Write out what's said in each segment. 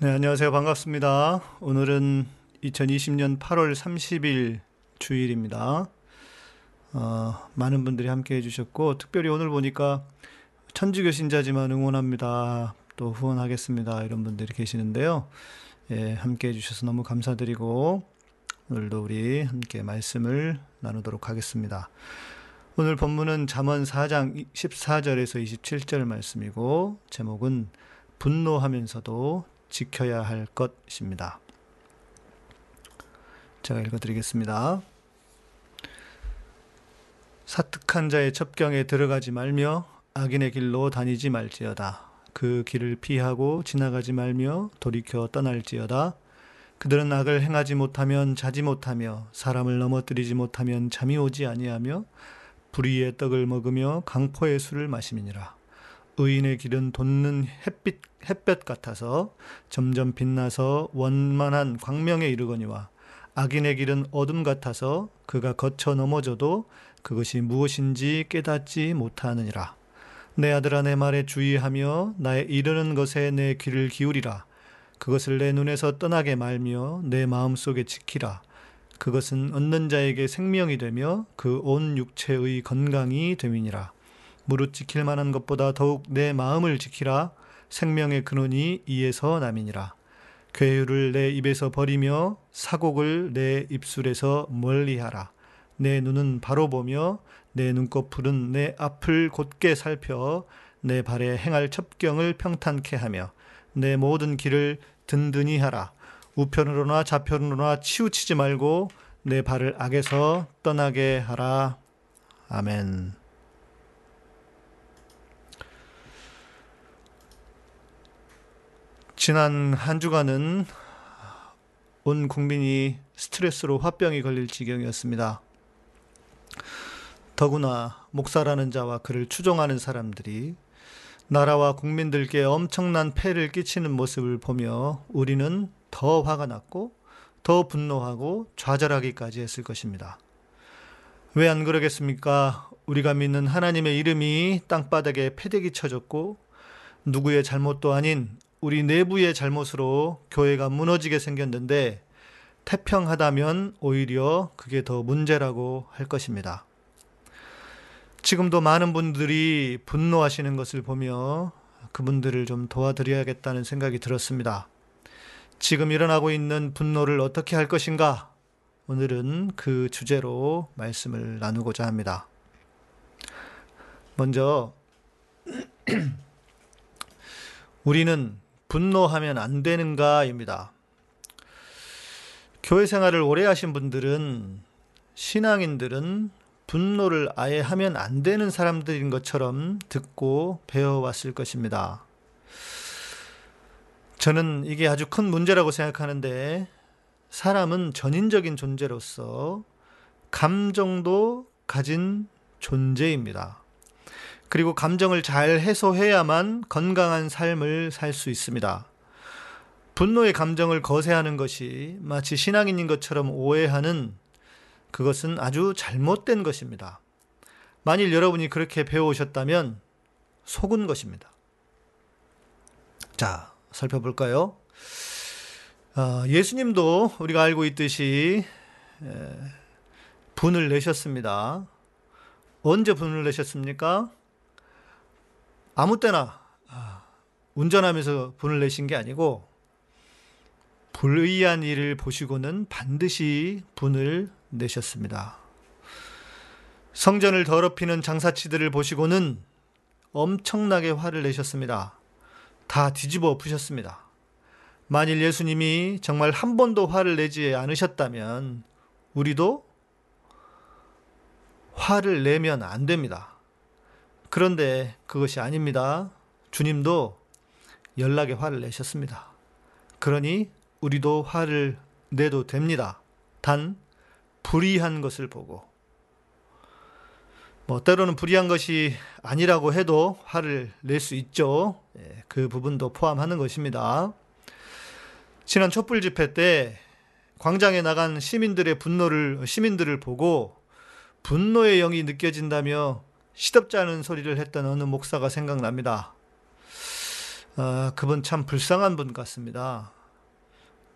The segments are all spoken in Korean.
네, 안녕하세요. 반갑습니다. 오늘은 2020년 8월 30일 주일입니다. 어, 많은 분들이 함께 해주셨고, 특별히 오늘 보니까 천주교 신자지만 응원합니다. 또 후원하겠습니다. 이런 분들이 계시는데요. 예, 함께 해주셔서 너무 감사드리고, 오늘도 우리 함께 말씀을 나누도록 하겠습니다. 오늘 본문은 잠언 4장 14절에서 27절 말씀이고, 제목은 분노하면서도 지켜야 할 것입니다. 제가 읽어드리겠습니다. 사특한 자의 첩경에 들어가지 말며 악인의 길로 다니지 말지어다. 그 길을 피하고 지나가지 말며 돌이켜 떠날지어다. 그들은 악을 행하지 못하면 자지 못하며 사람을 넘어뜨리지 못하면 잠이 오지 아니하며 불의의 떡을 먹으며 강포의 술을 마심이니라. 의인의 길은 돋는 햇빛, 햇볕 같아서 점점 빛나서 원만한 광명에 이르거니와 악인의 길은 어둠 같아서 그가 거쳐 넘어져도 그것이 무엇인지 깨닫지 못하느니라. 내 아들아 내 말에 주의하며 나의 이르는 것에 내 귀를 기울이라. 그것을 내 눈에서 떠나게 말며 내 마음속에 지키라. 그것은 얻는 자에게 생명이 되며 그 온 육체의 건강이 됨이니라. 무릇 지킬 만한 것보다 더욱 내 마음을 지키라. 생명의 근원이 이에서 남이니라. 괴유를 내 입에서 버리며 사곡을 내 입술에서 멀리하라. 내 눈은 바로 보며 내 눈꺼풀은 내 앞을 곧게 살펴 내 발에 행할 첩경을 평탄케 하며 내 모든 길을 든든히 하라. 우편으로나 좌편으로나 치우치지 말고 내 발을 악에서 떠나게 하라. 아멘. 지난 한 주간은 온 국민이 스트레스로 화병이 걸릴 지경이었습니다. 더구나 목사라는 자와 그를 추종하는 사람들이 나라와 국민들께 엄청난 폐를 끼치는 모습을 보며 우리는 더 화가 났고 더 분노하고 좌절하기까지 했을 것입니다. 왜 안 그러겠습니까? 우리가 믿는 하나님의 이름이 땅바닥에 패대기 쳐졌고 누구의 잘못도 아닌 우리 내부의 잘못으로 교회가 무너지게 생겼는데 태평하다면 오히려 그게 더 문제라고 할 것입니다. 지금도 많은 분들이 분노하시는 것을 보며 그분들을 좀 도와드려야겠다는 생각이 들었습니다. 지금 일어나고 있는 분노를 어떻게 할 것인가? 오늘은 그 주제로 말씀을 나누고자 합니다. 먼저, 우리는 분노하면 안 되는가입니다. 교회 생활을 오래 하신 분들은, 신앙인들은 분노를 아예 하면 안 되는 사람들인 것처럼 듣고 배워왔을 것입니다. 저는 이게 아주 큰 문제라고 생각하는데, 사람은 전인적인 존재로서 감정도 가진 존재입니다. 그리고 감정을 잘 해소해야만 건강한 삶을 살 수 있습니다. 분노의 감정을 거세하는 것이 마치 신앙인인 것처럼 오해하는 그것은 아주 잘못된 것입니다. 만일 여러분이 그렇게 배워오셨다면 속은 것입니다. 자, 살펴볼까요? 어, 예수님도 우리가 알고 있듯이 분을 내셨습니다. 언제 분을 내셨습니까? 아무 때나 아, 운전하면서 분을 내신 게 아니고 불의한 일을 보시고는 반드시 분을 내셨습니다. 성전을 더럽히는 장사치들을 보시고는 엄청나게 화를 내셨습니다. 다 뒤집어 엎으셨습니다. 만일 예수님이 정말 한 번도 화를 내지 않으셨다면 우리도 화를 내면 안 됩니다. 그런데 그것이 아닙니다. 주님도 연락에 화를 내셨습니다. 그러니 우리도 화를 내도 됩니다. 단 불의한 것을 보고 뭐 때로는 불의한 것이 아니라고 해도 화를 낼 수 있죠. 예, 그 부분도 포함하는 것입니다. 지난 촛불 집회 때 광장에 나간 시민들의 분노를 시민들을 보고 분노의 영이 느껴진다며 시덥지 않은 소리를 했던 어느 목사가 생각납니다. 어, 그분 참 불쌍한 분 같습니다.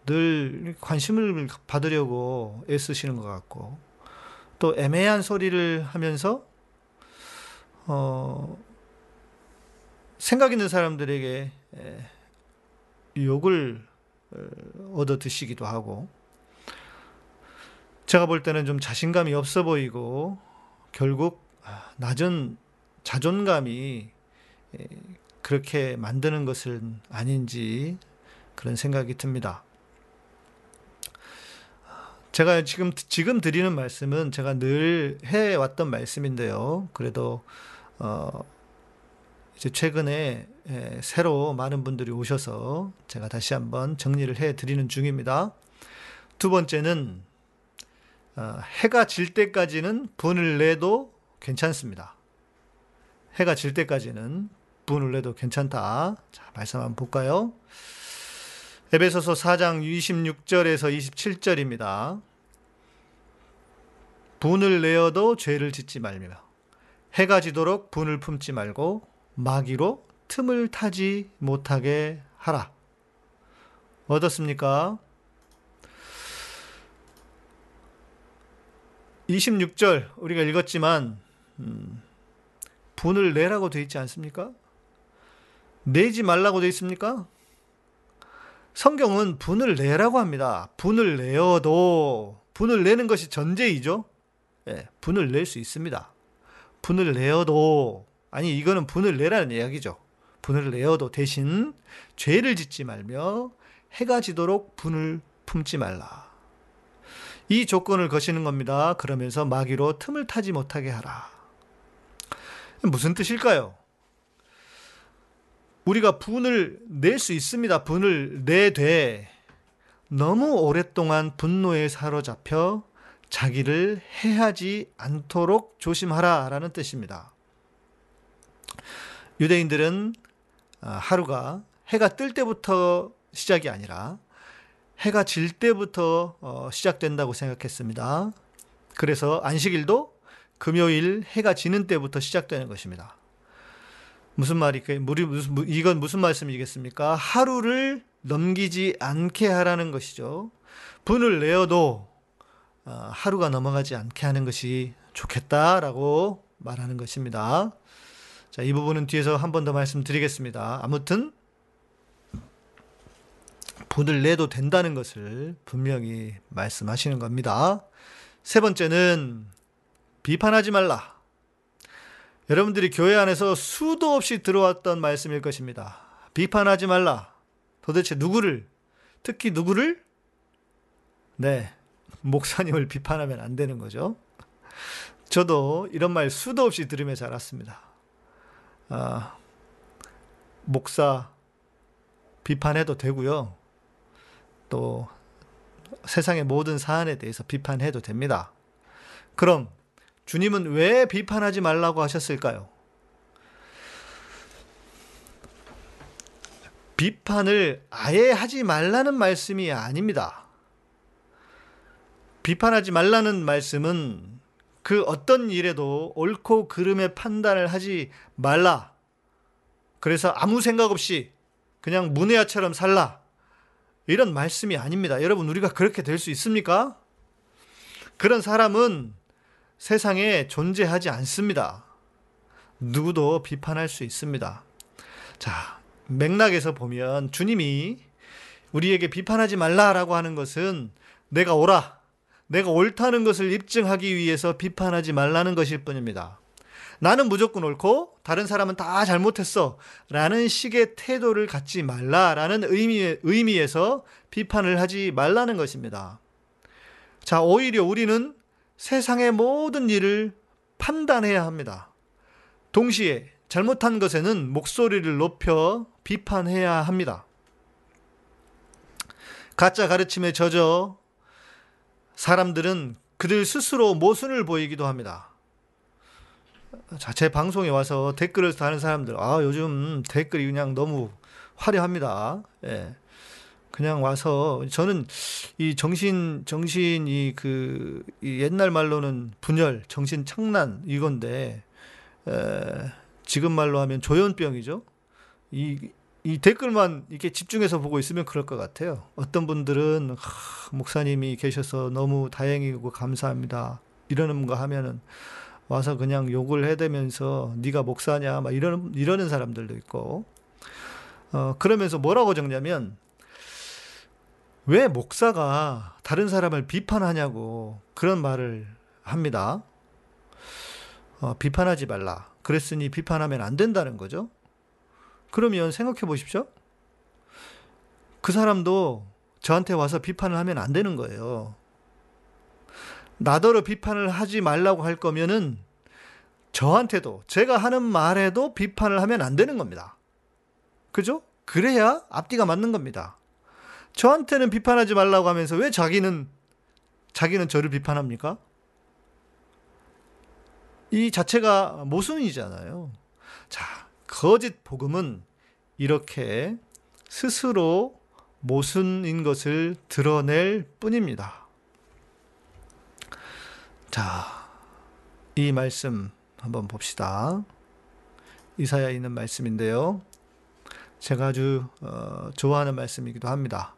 늘 관심을 받으려고 애쓰시는 것 같고 또 애매한 소리를 하면서 어, 생각 있는 사람들에게 욕을 어, 얻어 드시기도 하고 제가 볼 때는 좀 자신감이 없어 보이고 결국 낮은 자존감이 그렇게 만드는 것은 아닌지 그런 생각이 듭니다. 제가 지금 지금 드리는 말씀은 제가 늘 해왔던 말씀인데요. 그래도 어 이제 최근에 새로 많은 분들이 오셔서 제가 다시 한번 정리를 해 드리는 중입니다. 두 번째는 어, 해가 질 때까지는 분을 내도 괜찮습니다. 해가 질 때까지는 분을 내도 괜찮다. 자, 말씀 한번 볼까요? 에베소서 4장 26절에서 27절입니다. 분을 내어도 죄를 짓지 말며 해가 지도록 분을 품지 말고 마귀로 틈을 타지 못하게 하라. 어떻습니까? 26절 우리가 읽었지만 음, 분을 내라고 되어 있지 않습니까? 내지 말라고 되어 있습니까? 성경은 분을 내라고 합니다. 분을 내어도 분을 내는 것이 전제이죠. 예, 분을 낼 수 있습니다. 분을 내어도 아니 이거는 분을 내라는 이야기죠. 분을 내어도 대신 죄를 짓지 말며 해가 지도록 분을 품지 말라. 이 조건을 거시는 겁니다. 그러면서 마귀로 틈을 타지 못하게 하라. 무슨 뜻일까요? 우리가 분을 낼 수 있습니다. 분을 내되 너무 오랫동안 분노에 사로잡혀 자기를 해하지 않도록 조심하라 라는 뜻입니다. 유대인들은 아, 하루가 해가 뜰 때부터 시작이 아니라 해가 질 때부터 어, 시작된다고 생각했습니다. 그래서 안식일도 금요일 해가 지는 때부터 시작되는 것입니다. 무슨 말이 이건 무슨 말씀이겠습니까? 하루를 넘기지 않게 하라는 것이죠. 분을 내어도 어, 하루가 넘어가지 않게 하는 것이 좋겠다라고 말하는 것입니다. 자, 이 부분은 뒤에서 한 번 더 말씀드리겠습니다. 아무튼 분을 내도 된다는 것을 분명히 말씀하시는 겁니다. 세 번째는 비판하지 말라. 여러분들이 교회 안에서 수도 없이 들어왔던 말씀일 것입니다. 비판하지 말라. 도대체 누구를, 특히 누구를? 네, 목사님을 비판하면 안 되는 거죠. 저도 이런 말 수도 없이 들으며 자랐습니다. 아, 목사 비판해도 되고요. 또 세상의 모든 사안에 대해서 비판해도 됩니다. 그럼 주님은 왜 비판하지 말라고 하셨을까요? 비판을 아예 하지 말라는 말씀이 아닙니다. 비판하지 말라는 말씀은 그 어떤 일에도 옳고 그름의 판단을 하지 말라. 그래서 아무 생각 없이 그냥 문해아처럼 살라. 이런 말씀이 아닙니다. 여러분, 우리가 그렇게 될 수 있습니까? 그런 사람은 세상에 존재하지 않습니다. 누구도 비판할 수 있습니다. 자, 맥락에서 보면 주님이 우리에게 비판하지 말라라고 하는 것은 내가 옳아, 내가 옳다는 것을 입증하기 위해서 비판하지 말라는 것일 뿐입니다. 나는 무조건 옳고 다른 사람은 다 잘못했어. 라는 식의 태도를 갖지 말라라는 의미, 의미에서 비판을 하지 말라는 것입니다. 자, 오히려 우리는 세상의 모든 일을 판단해야 합니다. 동시에 잘못한 것에는 목소리를 높여 비판해야 합니다. 가짜 가르침에 젖어 사람들은 그들 스스로 모순을 보이기도 합니다. 자, 제 방송에 와서 댓글을 다는 사람들, 아, 요즘 댓글이 그냥 너무 화려합니다. 예. 그냥 와서 저는 이 정신 정신 이그 이 옛날 말로는 분열, 정신 착란 이건데 에, 지금 말로 하면 조현병이죠. 이 이 댓글만 이렇게 집중해서 보고 있으면 그럴 것 같아요. 어떤 분들은 하, 목사님이 계셔서 너무 다행이고 감사합니다. 이러는 거 하면은 와서 그냥 욕을 해대면서 네가 목사냐 막 이러는 이러는 사람들도 있고 어 그러면서 뭐라고 적냐면 왜 목사가 다른 사람을 비판하냐고 그런 말을 합니다. 어, 비판하지 말라. 그랬으니 비판하면 안 된다는 거죠. 그러면 생각해 보십시오. 그 사람도 저한테 와서 비판을 하면 안 되는 거예요. 나더러 비판을 하지 말라고 할 거면은 저한테도 제가 하는 말에도 비판을 하면 안 되는 겁니다. 그죠? 그래야 앞뒤가 맞는 겁니다. 저한테는 비판하지 말라고 하면서 왜 자기는 자기는 저를 비판합니까? 이 자체가 모순이잖아요. 자, 거짓 복음은 이렇게 스스로 모순인 것을 드러낼 뿐입니다. 자, 이 말씀 한번 봅시다. 이사야에 있는 말씀인데요. 제가 아주 어, 좋아하는 말씀이기도 합니다.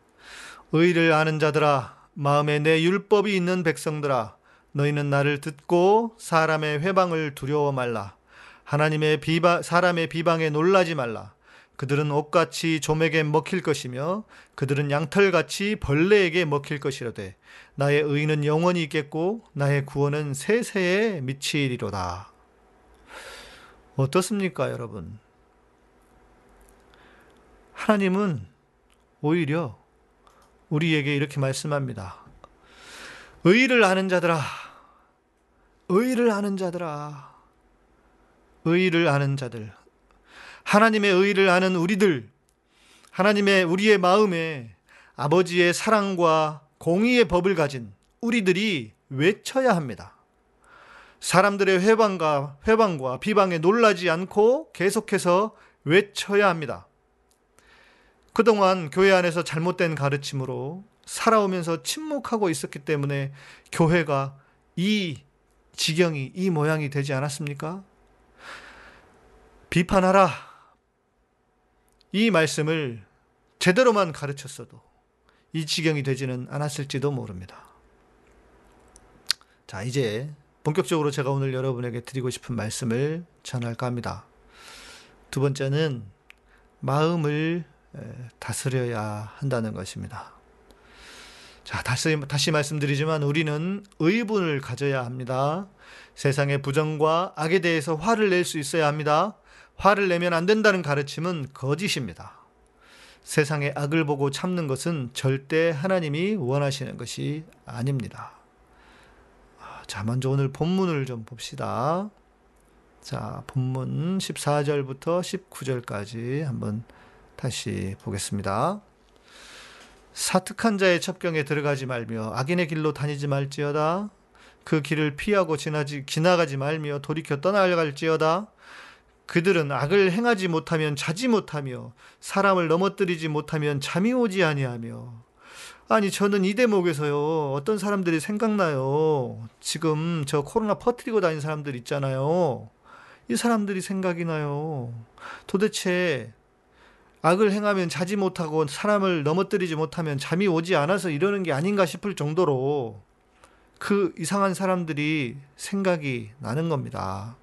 의를 아는 자들아, 마음에 내 율법이 있는 백성들아, 너희는 나를 듣고 사람의 회방을 두려워 말라. 하나님의 비방, 사람의 비방에 놀라지 말라. 그들은 옷같이 좀에게 먹힐 것이며 그들은 양털같이 벌레에게 먹힐 것이로되 나의 의는 영원히 있겠고 나의 구원은 세세에 미치리로다. 어떻습니까, 여러분? 하나님은 오히려 우리에게 이렇게 말씀합니다. 의를 아는 자들아, 의를 아는 자들아, 의를 아는 자들, 하나님의 의를 아는 우리들, 하나님의 우리의 마음에 아버지의 사랑과 공의의 법을 가진 우리들이 외쳐야 합니다. 사람들의 회방과 회방과 비방에 놀라지 않고 계속해서 외쳐야 합니다. 그동안 교회 안에서 잘못된 가르침으로 살아오면서 침묵하고 있었기 때문에 교회가 이 지경이 이 모양이 되지 않았습니까? 비판하라. 이 말씀을 제대로만 가르쳤어도 이 지경이 되지는 않았을지도 모릅니다. 자, 이제 본격적으로 제가 오늘 여러분에게 드리고 싶은 말씀을 전할까 합니다. 두 번째는 마음을 다스려야 한다는 것입니다. 자, 다시, 다시 말씀드리지만 우리는 의분을 가져야 합니다. 세상의 부정과 악에 대해서 화를 낼 수 있어야 합니다. 화를 내면 안 된다는 가르침은 거짓입니다. 세상의 악을 보고 참는 것은 절대 하나님이 원하시는 것이 아닙니다. 아, 자, 먼저 오늘 본문을 좀 봅시다. 자, 본문 14절부터 19절까지 한번 다시 보겠습니다. 사특한 자의 첩경에 들어가지 말며 악인의 길로 다니지 말지어다. 그 길을 피하고 지나지, 지나가지 말며 돌이켜 떠나갈지어다. 그들은 악을 행하지 못하면 자지 못하며 사람을 넘어뜨리지 못하면 잠이 오지 아니하며 아니 저는 이 대목에서요 어떤 사람들이 생각나요 지금 저 코로나 퍼뜨리고 다니는 사람들 있잖아요 이 사람들이 생각이 나요 도대체 악을 행하면 자지 못하고 사람을 넘어뜨리지 못하면 잠이 오지 않아서 이러는 게 아닌가 싶을 정도로 그 이상한 사람들이 생각이 나는 겁니다.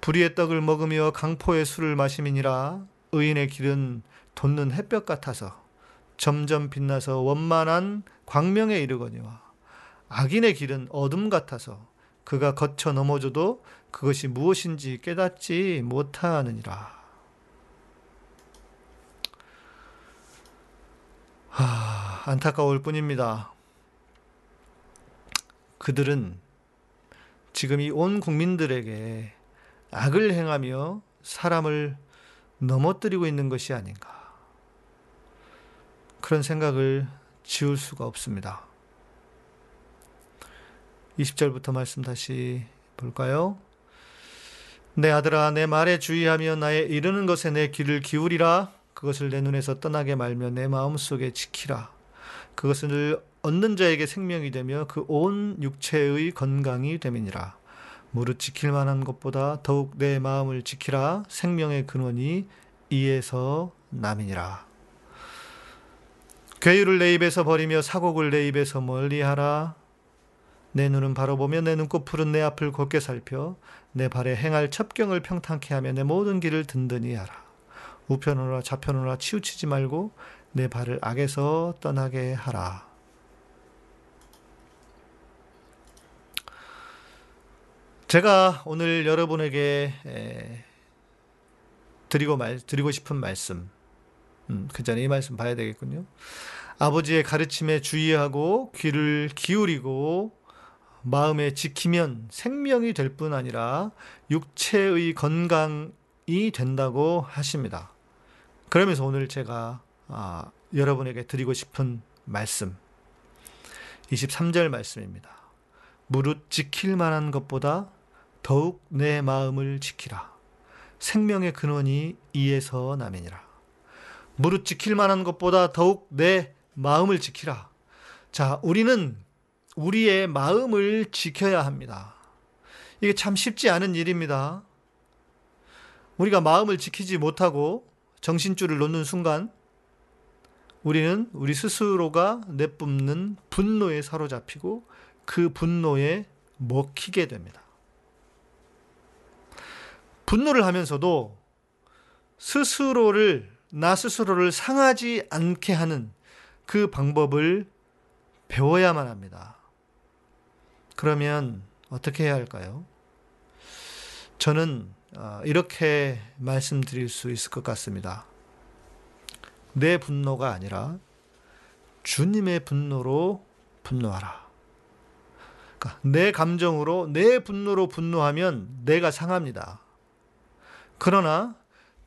불의의 떡을 먹으며 강포의 술을 마심이니라 의인의 길은 돋는 햇볕 같아서 점점 빛나서 원만한 광명에 이르거니와 악인의 길은 어둠 같아서 그가 거쳐 넘어져도 그것이 무엇인지 깨닫지 못하느니라. 하, 안타까울 뿐입니다. 그들은 지금 이 온 국민들에게 악을 행하며 사람을 넘어뜨리고 있는 것이 아닌가. 그런 생각을 지울 수가 없습니다. 20절부터 말씀 다시 볼까요? 내 아들아, 내 말에 주의하며 나의 이르는 것에 내 귀를 기울이라. 그것을 내 눈에서 떠나게 말며 내 마음 속에 지키라. 그것을 얻는 자에게 생명이 되며 그 온 육체의 건강이 됨이니라. 무릇 지킬 만한 것보다 더욱 내 마음을 지키라. 생명의 근원이 이에서 남이니라. 괴유를 내 입에서 버리며 사곡을 내 입에서 멀리하라. 내 눈은 바로 보며 내 눈꺼풀은 내 앞을 곱게 살펴 내 발에 행할 첩경을 평탄케 하며 내 모든 길을 든든히 하라. 우편으로나 좌편으로나 치우치지 말고 내 발을 악에서 떠나게 하라. 제가 오늘 여러분에게 드리고 말 드리고 싶은 말씀. 음, 그 전에 이 말씀 봐야 되겠군요. 아버지의 가르침에 주의하고 귀를 기울이고 마음에 지키면 생명이 될 뿐 아니라 육체의 건강이 된다고 하십니다. 그러면서 오늘 제가 아, 여러분에게 드리고 싶은 말씀 23절 말씀입니다. 무릇 지킬 만한 것보다 더욱 내 마음을 지키라. 생명의 근원이 이에서 남이니라. 무릇 지킬 만한 것보다 더욱 내 마음을 지키라. 자, 우리는 우리의 마음을 지켜야 합니다. 이게 참 쉽지 않은 일입니다. 우리가 마음을 지키지 못하고 정신줄을 놓는 순간 우리는 우리 스스로가 내뿜는 분노에 사로잡히고 그 분노에 먹히게 됩니다. 분노를 하면서도 스스로를, 나 스스로를 상하지 않게 하는 그 방법을 배워야만 합니다. 그러면 어떻게 해야 할까요? 저는 어, 이렇게 말씀드릴 수 있을 것 같습니다. 내 분노가 아니라 주님의 분노로 분노하라. 그러니까 내 감정으로 내 분노로 분노하면 내가 상합니다. 그러나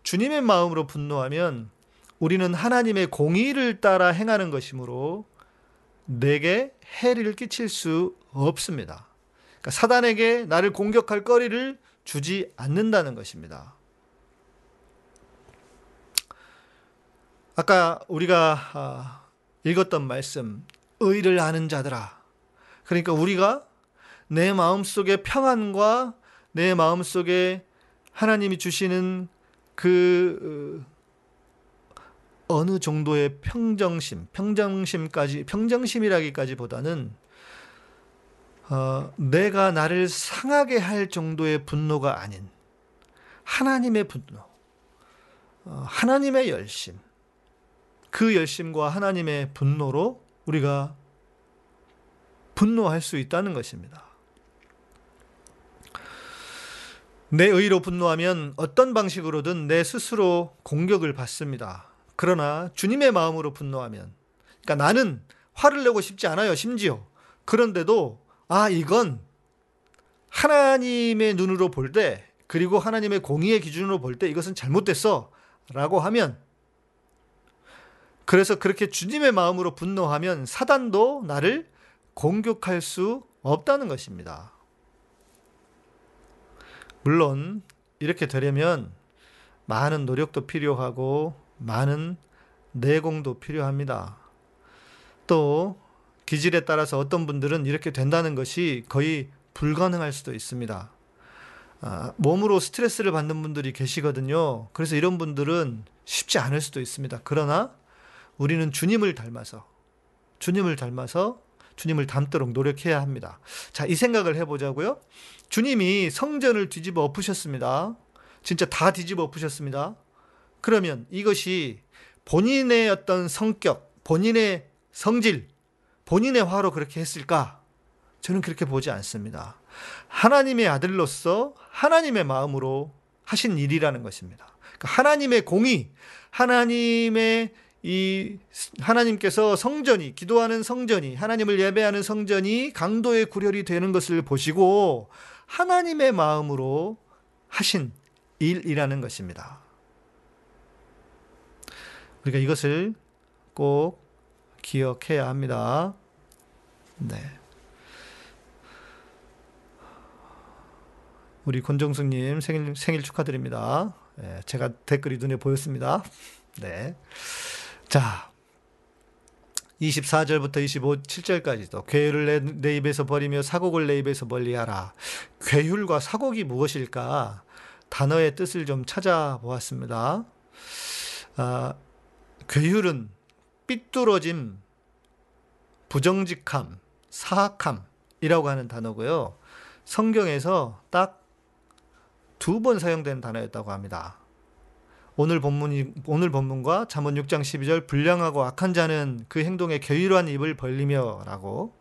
주님의 마음으로 분노하면 우리는 하나님의 공의를 따라 행하는 것이므로 내게 해를 끼칠 수 없습니다. 그러니까 사단에게 나를 공격할 거리를 주지 않는다는 것입니다. 아까 우리가 아, 읽었던 말씀, 의를 아는 자들아. 그러니까 우리가 내 마음 속에 평안과 내 마음 속에 하나님이 주시는 그 어, 어느 정도의 평정심, 평정심까지 평정심이라기까지보다는 어, 내가 나를 상하게 할 정도의 분노가 아닌 하나님의 분노, 어, 하나님의 열심, 그 열심과 하나님의 분노로 우리가 분노할 수 있다는 것입니다. 내 의로 분노하면 어떤 방식으로든 내 스스로 공격을 받습니다. 그러나 주님의 마음으로 분노하면, 그러니까 나는 화를 내고 싶지 않아요, 심지어. 그런데도 아, 이건 하나님의 눈으로 볼 때, 그리고 하나님의 공의의 기준으로 볼 때 이것은 잘못됐어. 라고 하면, 그래서 그렇게 주님의 마음으로 분노하면 사단도 나를 공격할 수 없다는 것입니다. 물론, 이렇게 되려면 많은 노력도 필요하고, 많은 내공도 필요합니다. 또, 기질에 따라서 어떤 분들은 이렇게 된다는 것이 거의 불가능할 수도 있습니다. 아, 몸으로 스트레스를 받는 분들이 계시거든요. 그래서 이런 분들은 쉽지 않을 수도 있습니다. 그러나 우리는 주님을 닮아서, 주님을 닮아서 주님을 닮도록 노력해야 합니다. 자, 이 생각을 해보자고요. 주님이 성전을 뒤집어 엎으셨습니다. 진짜 다 뒤집어 엎으셨습니다. 그러면 이것이 본인의 어떤 성격, 본인의 성질, 본인의 화로 그렇게 했을까? 저는 그렇게 보지 않습니다. 하나님의 아들로서 하나님의 마음으로 하신 일이라는 것입니다. 그러니까 하나님의 공의, 하나님의 이 하나님께서 성전이 기도하는 성전이 하나님을 예배하는 성전이 강도의 구렬이 되는 것을 보시고 하나님의 마음으로 하신 일이라는 것입니다. 우리가 이것을 꼭 기억해야 합니다. 네. 우리 권정숙님 생일, 생일 축하드립니다. 네, 제가 댓글이 눈에 보였습니다. 네. 자, 24절부터 25, 7절까지도 괴율을 내, 내 입에서 버리며 사곡을 내 입에서 멀리하라. 괴율과 사곡이 무엇일까? 단어의 뜻을 좀 찾아보았습니다. 아, 괴율은 삐뚤어짐, 부정직함, 사악함이라고 하는 단어고요. 성경에서 딱 두 번 사용된 단어였다고 합니다. 오늘 본문이 오늘 본문과 잠언 6장 12절 불량하고 악한 자는 그 행동에 괴유한 입을 벌리며라고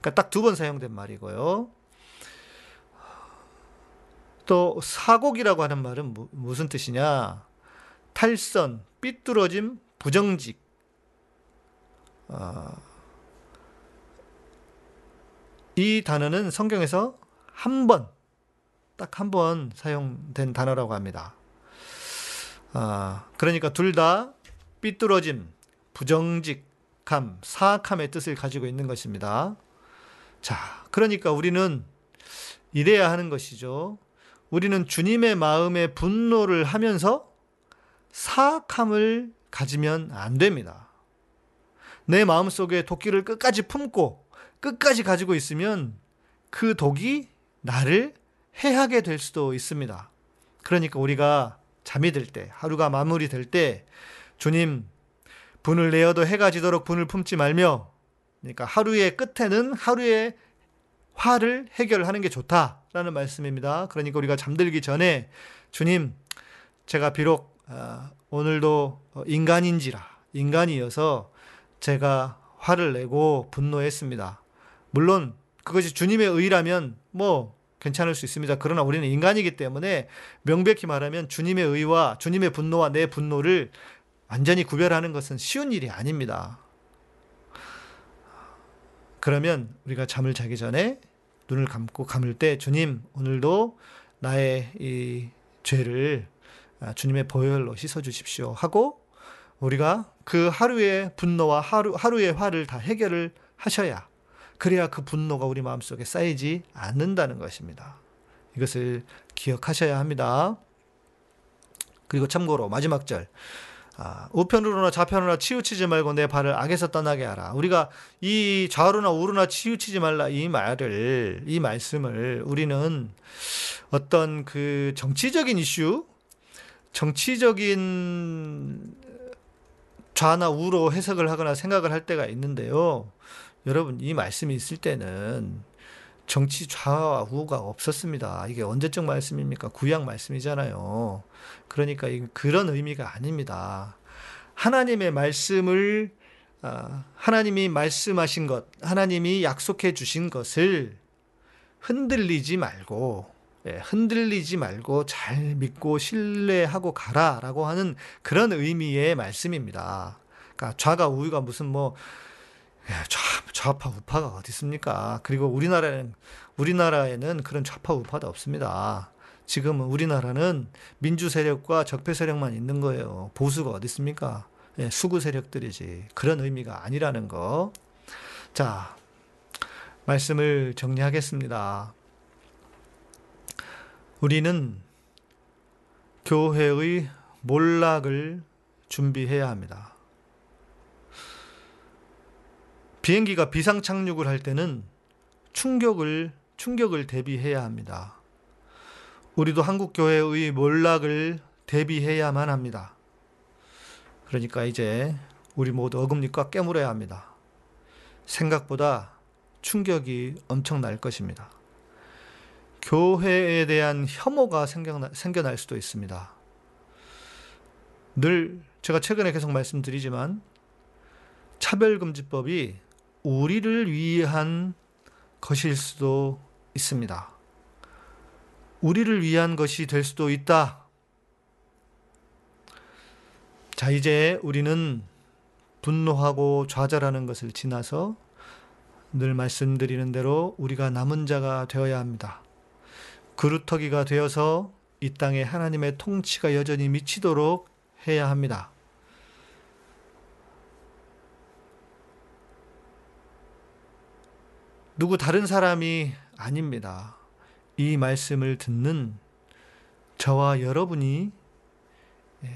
그러니까 딱 두 번 사용된 말이고요. 또 사곡이라고 하는 말은 무, 무슨 뜻이냐? 탈선, 삐뚤어짐, 부정직. 어, 이 단어는 성경에서 한 번, 딱 한 번 사용된 단어라고 합니다. 아, 그러니까 둘 다 삐뚤어짐, 부정직함, 사악함의 뜻을 가지고 있는 것입니다. 자, 그러니까 우리는 이래야 하는 것이죠. 우리는 주님의 마음에 분노를 하면서 사악함을 가지면 안 됩니다. 내 마음 속에 도끼를 끝까지 품고 끝까지 가지고 있으면 그 독이 나를 해하게 될 수도 있습니다. 그러니까 우리가 잠이 들 때, 하루가 마무리될 때, 주님, 분을 내어도 해가 지도록 분을 품지 말며, 그러니까 하루의 끝에는 하루의 화를 해결하는 게 좋다라는 말씀입니다. 그러니까 우리가 잠들기 전에 주님, 제가 비록 어, 오늘도 인간인지라 인간이어서 제가 화를 내고 분노했습니다. 물론 그것이 주님의 의라면 뭐 괜찮을 수 있습니다. 그러나 우리는 인간이기 때문에 명백히 말하면 주님의 의와 주님의 분노와 내 분노를 완전히 구별하는 것은 쉬운 일이 아닙니다. 그러면 우리가 잠을 자기 전에 눈을 감고 감을 때 주님 오늘도 나의 이 죄를 아, 주님의 보혈로 씻어 주십시오 하고 우리가 그 하루의 분노와 하루 하루의 화를 다 해결을 하셔야 그래야 그 분노가 우리 마음속에 쌓이지 않는다는 것입니다. 이것을 기억하셔야 합니다. 그리고 참고로 마지막 절 아, 우편으로나 좌편으로나 치우치지 말고 내 발을 악에서 떠나게 하라. 우리가 이 좌로나 우로나 치우치지 말라 이 말을 이 말씀을 우리는 어떤 그 정치적인 이슈, 정치적인 좌나 우로 해석을 하거나 생각을 할 때가 있는데요. 여러분 이 말씀이 있을 때는 정치 좌와 우가 없었습니다. 이게 언제적 말씀입니까? 구약 말씀이잖아요. 그러니까 그런 의미가 아닙니다. 하나님의 말씀을 아, 하나님이 말씀하신 것, 하나님이 약속해 주신 것을 흔들리지 말고 예, 흔들리지 말고 잘 믿고 신뢰하고 가라라고 하는 그런 의미의 말씀입니다. 그러니까 좌가 우가 무슨 뭐 예, 좌, 좌파 우파가 어디 있습니까? 그리고 우리나라는 우리나라에는 그런 좌파 우파도 없습니다. 지금은 우리나라는 민주 세력과 적폐 세력만 있는 거예요. 보수가 어디 있습니까? 예, 수구 세력들이지. 그런 의미가 아니라는 거. 자, 말씀을 정리하겠습니다. 우리는 교회의 몰락을 준비해야 합니다. 비행기가 비상 착륙을 할 때는 충격을 충격을 대비해야 합니다. 우리도 한국 교회의 몰락을 대비해야만 합니다. 그러니까 이제 우리 모두 어금니과 깨물어야 합니다. 생각보다 충격이 엄청날 것입니다. 교회에 대한 혐오가 생겨나, 생겨날 수도 있습니다. 늘 제가 최근에 계속 말씀드리지만 차별금지법이 우리를 위한 것일 수도 있습니다. 우리를 위한 것이 될 수도 있다. 자, 이제 우리는 분노하고 좌절하는 것을 지나서 늘 말씀드리는 대로 우리가 남은 자가 되어야 합니다. 그루터기가 되어서 이 땅에 하나님의 통치가 여전히 미치도록 해야 합니다. 누구 다른 사람이 아닙니다. 이 말씀을 듣는 저와 여러분이 예,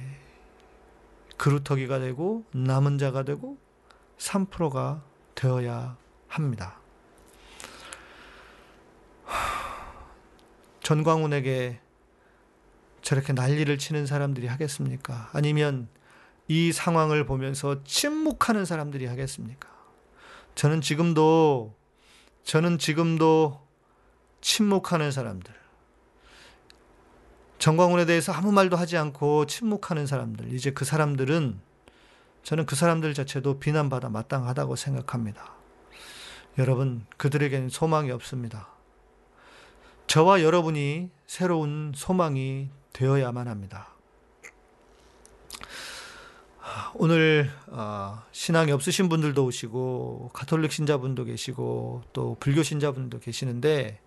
그루터기가 되고 남은 자가 되고 3%가 되어야 합니다. 전광훈에게 저렇게 난리를 치는 사람들이 하겠습니까? 아니면 이 상황을 보면서 침묵하는 사람들이 하겠습니까? 저는 지금도, 저는 지금도 침묵하는 사람들. 정광훈에 대해서 아무 말도 하지 않고 침묵하는 사람들. 이제 그 사람들은 저는 그 사람들 자체도 비난받아 마땅하다고 생각합니다. 여러분, 그들에게는 소망이 없습니다. 저와 여러분이 새로운 소망이 되어야만 합니다. 오늘 어, 신앙이 없으신 분들도 오시고 가톨릭 신자분도 계시고 또 불교 신자분도 계시는데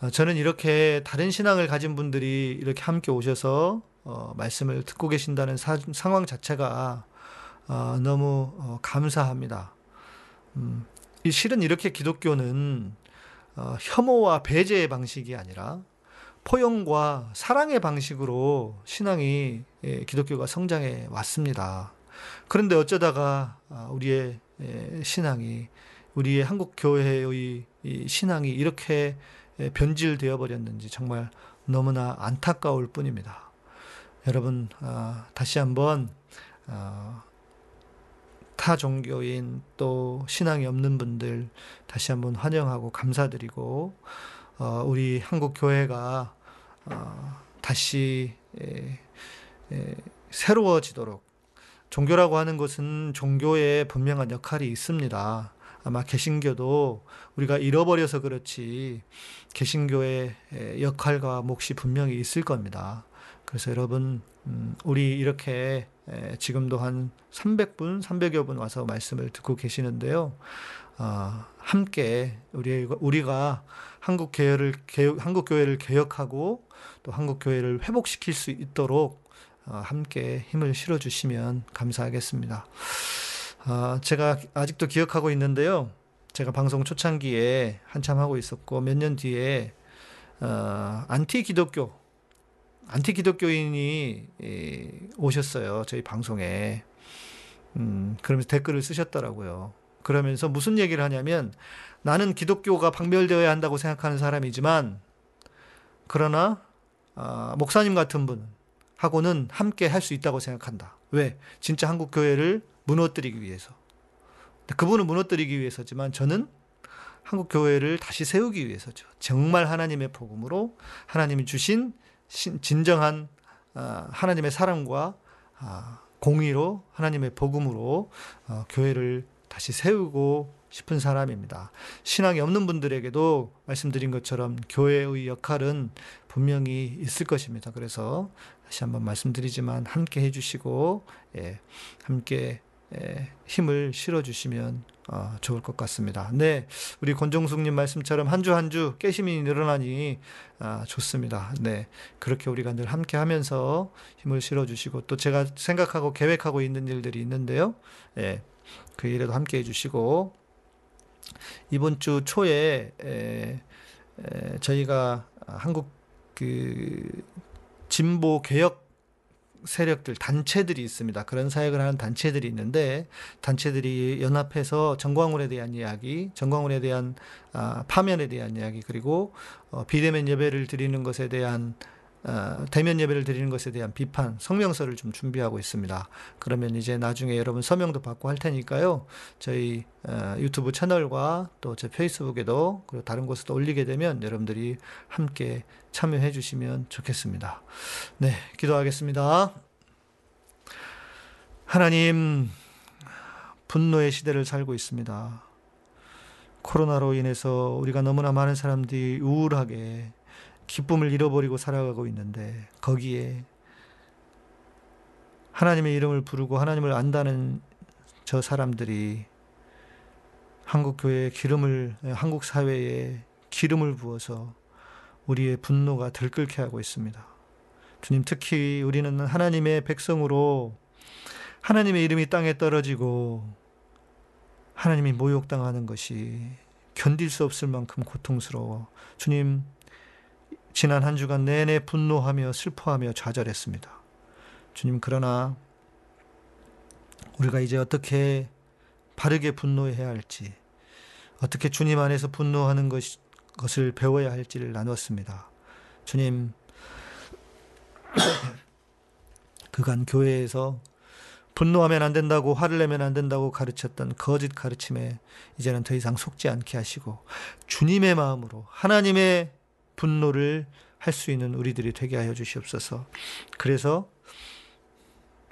어, 저는 이렇게 다른 신앙을 가진 분들이 이렇게 함께 오셔서 어, 말씀을 듣고 계신다는 사, 상황 자체가 너무 감사합니다. 음, 실은 이렇게 기독교는 혐오와 배제의 방식이 아니라 포용과 사랑의 방식으로 신앙이 예, 기독교가 성장해 왔습니다. 그런데 어쩌다가 아, 우리의 예, 신앙이 우리의 한국 교회의 신앙이 이렇게 예, 변질되어 버렸는지 정말 너무나 안타까울 뿐입니다. 여러분 아, 다시 한번 아, 타 종교인 또 신앙이 없는 분들 다시 한번 환영하고 감사드리고 어, 우리 한국 교회가 어, 다시 새로워지도록 종교라고 하는 것은 종교에 분명한 역할이 있습니다. 아마 개신교도 우리가 잃어버려서 그렇지 개신교의 역할과 몫이 분명히 있을 겁니다. 그래서 여러분 음, 우리 이렇게 지금도 한 300분, 300여 분 와서 말씀을 듣고 계시는데요. 어, 함께 우리 우리가 한국 교회를 한국 교회를 개혁하고 또 한국 교회를 회복시킬 수 있도록 어, 함께 힘을 실어 주시면 감사하겠습니다. 어, 제가 아직도 기억하고 있는데요. 제가 방송 초창기에 한참 하고 있었고 몇 년 뒤에 어, 안티 기독교 안티 기독교인이 오셨어요 저희 방송에 음, 그러면서 댓글을 쓰셨더라고요. 그러면서 무슨 얘기를 하냐면 나는 기독교가 박멸되어야 한다고 생각하는 사람이지만 그러나 어, 목사님 같은 분하고는 함께 할 수 있다고 생각한다. 왜? 진짜 한국 교회를 무너뜨리기 위해서. 그분은 무너뜨리기 위해서지만 저는 한국 교회를 다시 세우기 위해서죠. 정말 하나님의 복음으로 하나님이 주신 진정한 어, 하나님의 사랑과 아, 공의로 하나님의 복음으로 어, 교회를 다시 세우고 싶은 사람입니다. 신앙이 없는 분들에게도 말씀드린 것처럼 교회의 역할은 분명히 있을 것입니다. 그래서 다시 한번 말씀드리지만 함께 해주시고 예, 함께 예, 힘을 실어주시면 어, 좋을 것 같습니다. 네, 우리 권종숙님 말씀처럼 한 주 한 주 깨심이 늘어나니 아, 좋습니다. 네, 그렇게 우리가 늘 함께 하면서 힘을 실어주시고 또 제가 생각하고 계획하고 있는 일들이 있는데요. 예, 그 일에도 함께 해주시고 이번 주 초에 에, 에, 저희가 한국 그 진보 개혁 세력들 단체들이 있습니다. 그런 사역을 하는 단체들이 있는데 단체들이 연합해서 정광훈에 대한 이야기, 정광훈에 대한 아, 파면에 대한 이야기 그리고 어, 비대면 예배를 드리는 것에 대한 어, 대면 예배를 드리는 것에 대한 비판 성명서를 좀 준비하고 있습니다. 그러면 이제 나중에 여러분 서명도 받고 할 테니까요. 저희 어, 유튜브 채널과 또 제 페이스북에도 그리고 다른 곳에도 올리게 되면 여러분들이 함께 참여해 주시면 좋겠습니다. 네, 기도하겠습니다. 하나님 분노의 시대를 살고 있습니다. 코로나로 인해서 우리가 너무나 많은 사람들이 우울하게 기쁨을 잃어버리고 살아가고 있는데 거기에 하나님의 이름을 부르고 하나님을 안다는 저 사람들이 한국 교회에 기름을 한국 사회에 기름을 부어서 우리의 분노가 들끓게 하고 있습니다. 주님 특히 우리는 하나님의 백성으로 하나님의 이름이 땅에 떨어지고 하나님이 모욕당하는 것이 견딜 수 없을 만큼 고통스러워. 주님 지난 한 주간 내내 분노하며 슬퍼하며 좌절했습니다. 주님, 그러나 우리가 이제 어떻게 바르게 분노해야 할지, 어떻게 주님 안에서 분노하는 것, 것을 배워야 할지를 나눴습니다. 주님, 그간 교회에서 분노하면 안 된다고 화를 내면 안 된다고 가르쳤던 거짓 가르침에 이제는 더 이상 속지 않게 하시고 주님의 마음으로 하나님의 분노를 할 수 있는 우리들이 되게 하여 주시옵소서. 그래서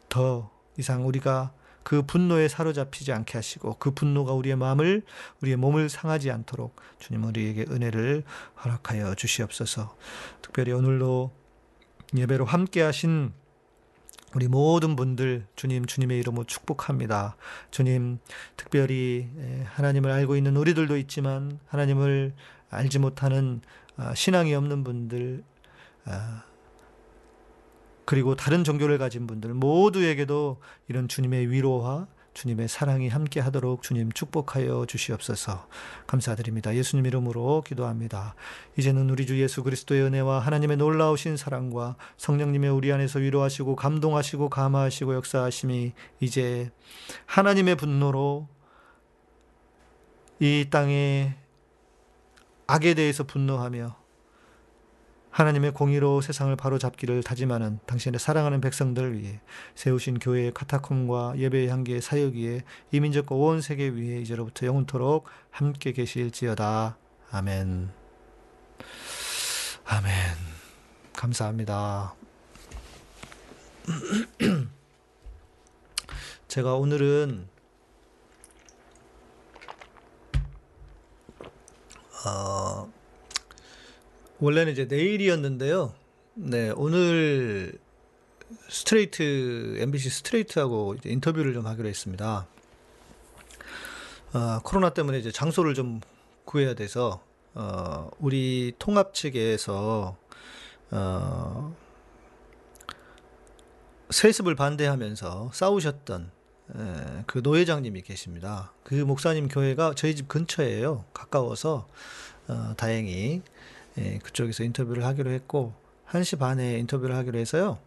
더 이상 우리가 그 분노에 사로잡히지 않게 하시고 그 분노가 우리의 마음을 우리의 몸을 상하지 않도록 주님 우리에게 은혜를 허락하여 주시옵소서. 특별히 오늘도 예배로 함께 하신 우리 모든 분들 주님 주님의 이름으로 축복합니다. 주님 특별히 하나님을 알고 있는 우리들도 있지만 하나님을 알지 못하는 아, 신앙이 없는 분들 아, 그리고 다른 종교를 가진 분들 모두에게도 이런 주님의 위로와 주님의 사랑이 함께 하도록 주님 축복하여 주시옵소서. 감사드립니다. 예수님 이름으로 기도합니다. 이제는 우리 주 예수 그리스도의 은혜와 하나님의 놀라우신 사랑과 성령님의 우리 안에서 위로하시고 감동하시고 감화하시고 역사하심이 이제 하나님의 분노로 이 땅에 악에 대해서 분노하며 하나님의 공의로 세상을 바로잡기를 다짐하는 당신의 사랑하는 백성들을 위해 세우신 교회의 카타콤과 예배의 향기의 사역 위에 이민족과 온 세계 위에 이제로부터 영원토록 함께 계실지어다. 아멘. 아멘. 감사합니다. 제가 오늘은 어 원래는 이제 내일이었는데요. 네, 오늘 스트레이트 MBC 스트레이트하고 인터뷰를 좀 하기로 했습니다. 어, 코로나 때문에 이제 장소를 좀 구해야 돼서 어, 우리 통합 측에서 어, 세습을 반대하면서 싸우셨던 에, 그 노회장님이 계십니다. 그 목사님 교회가 저희 집 근처예요. 가까워서 어, 다행히 예, 그쪽에서 인터뷰를 하기로 했고 1시 반에 인터뷰를 하기로 해서요.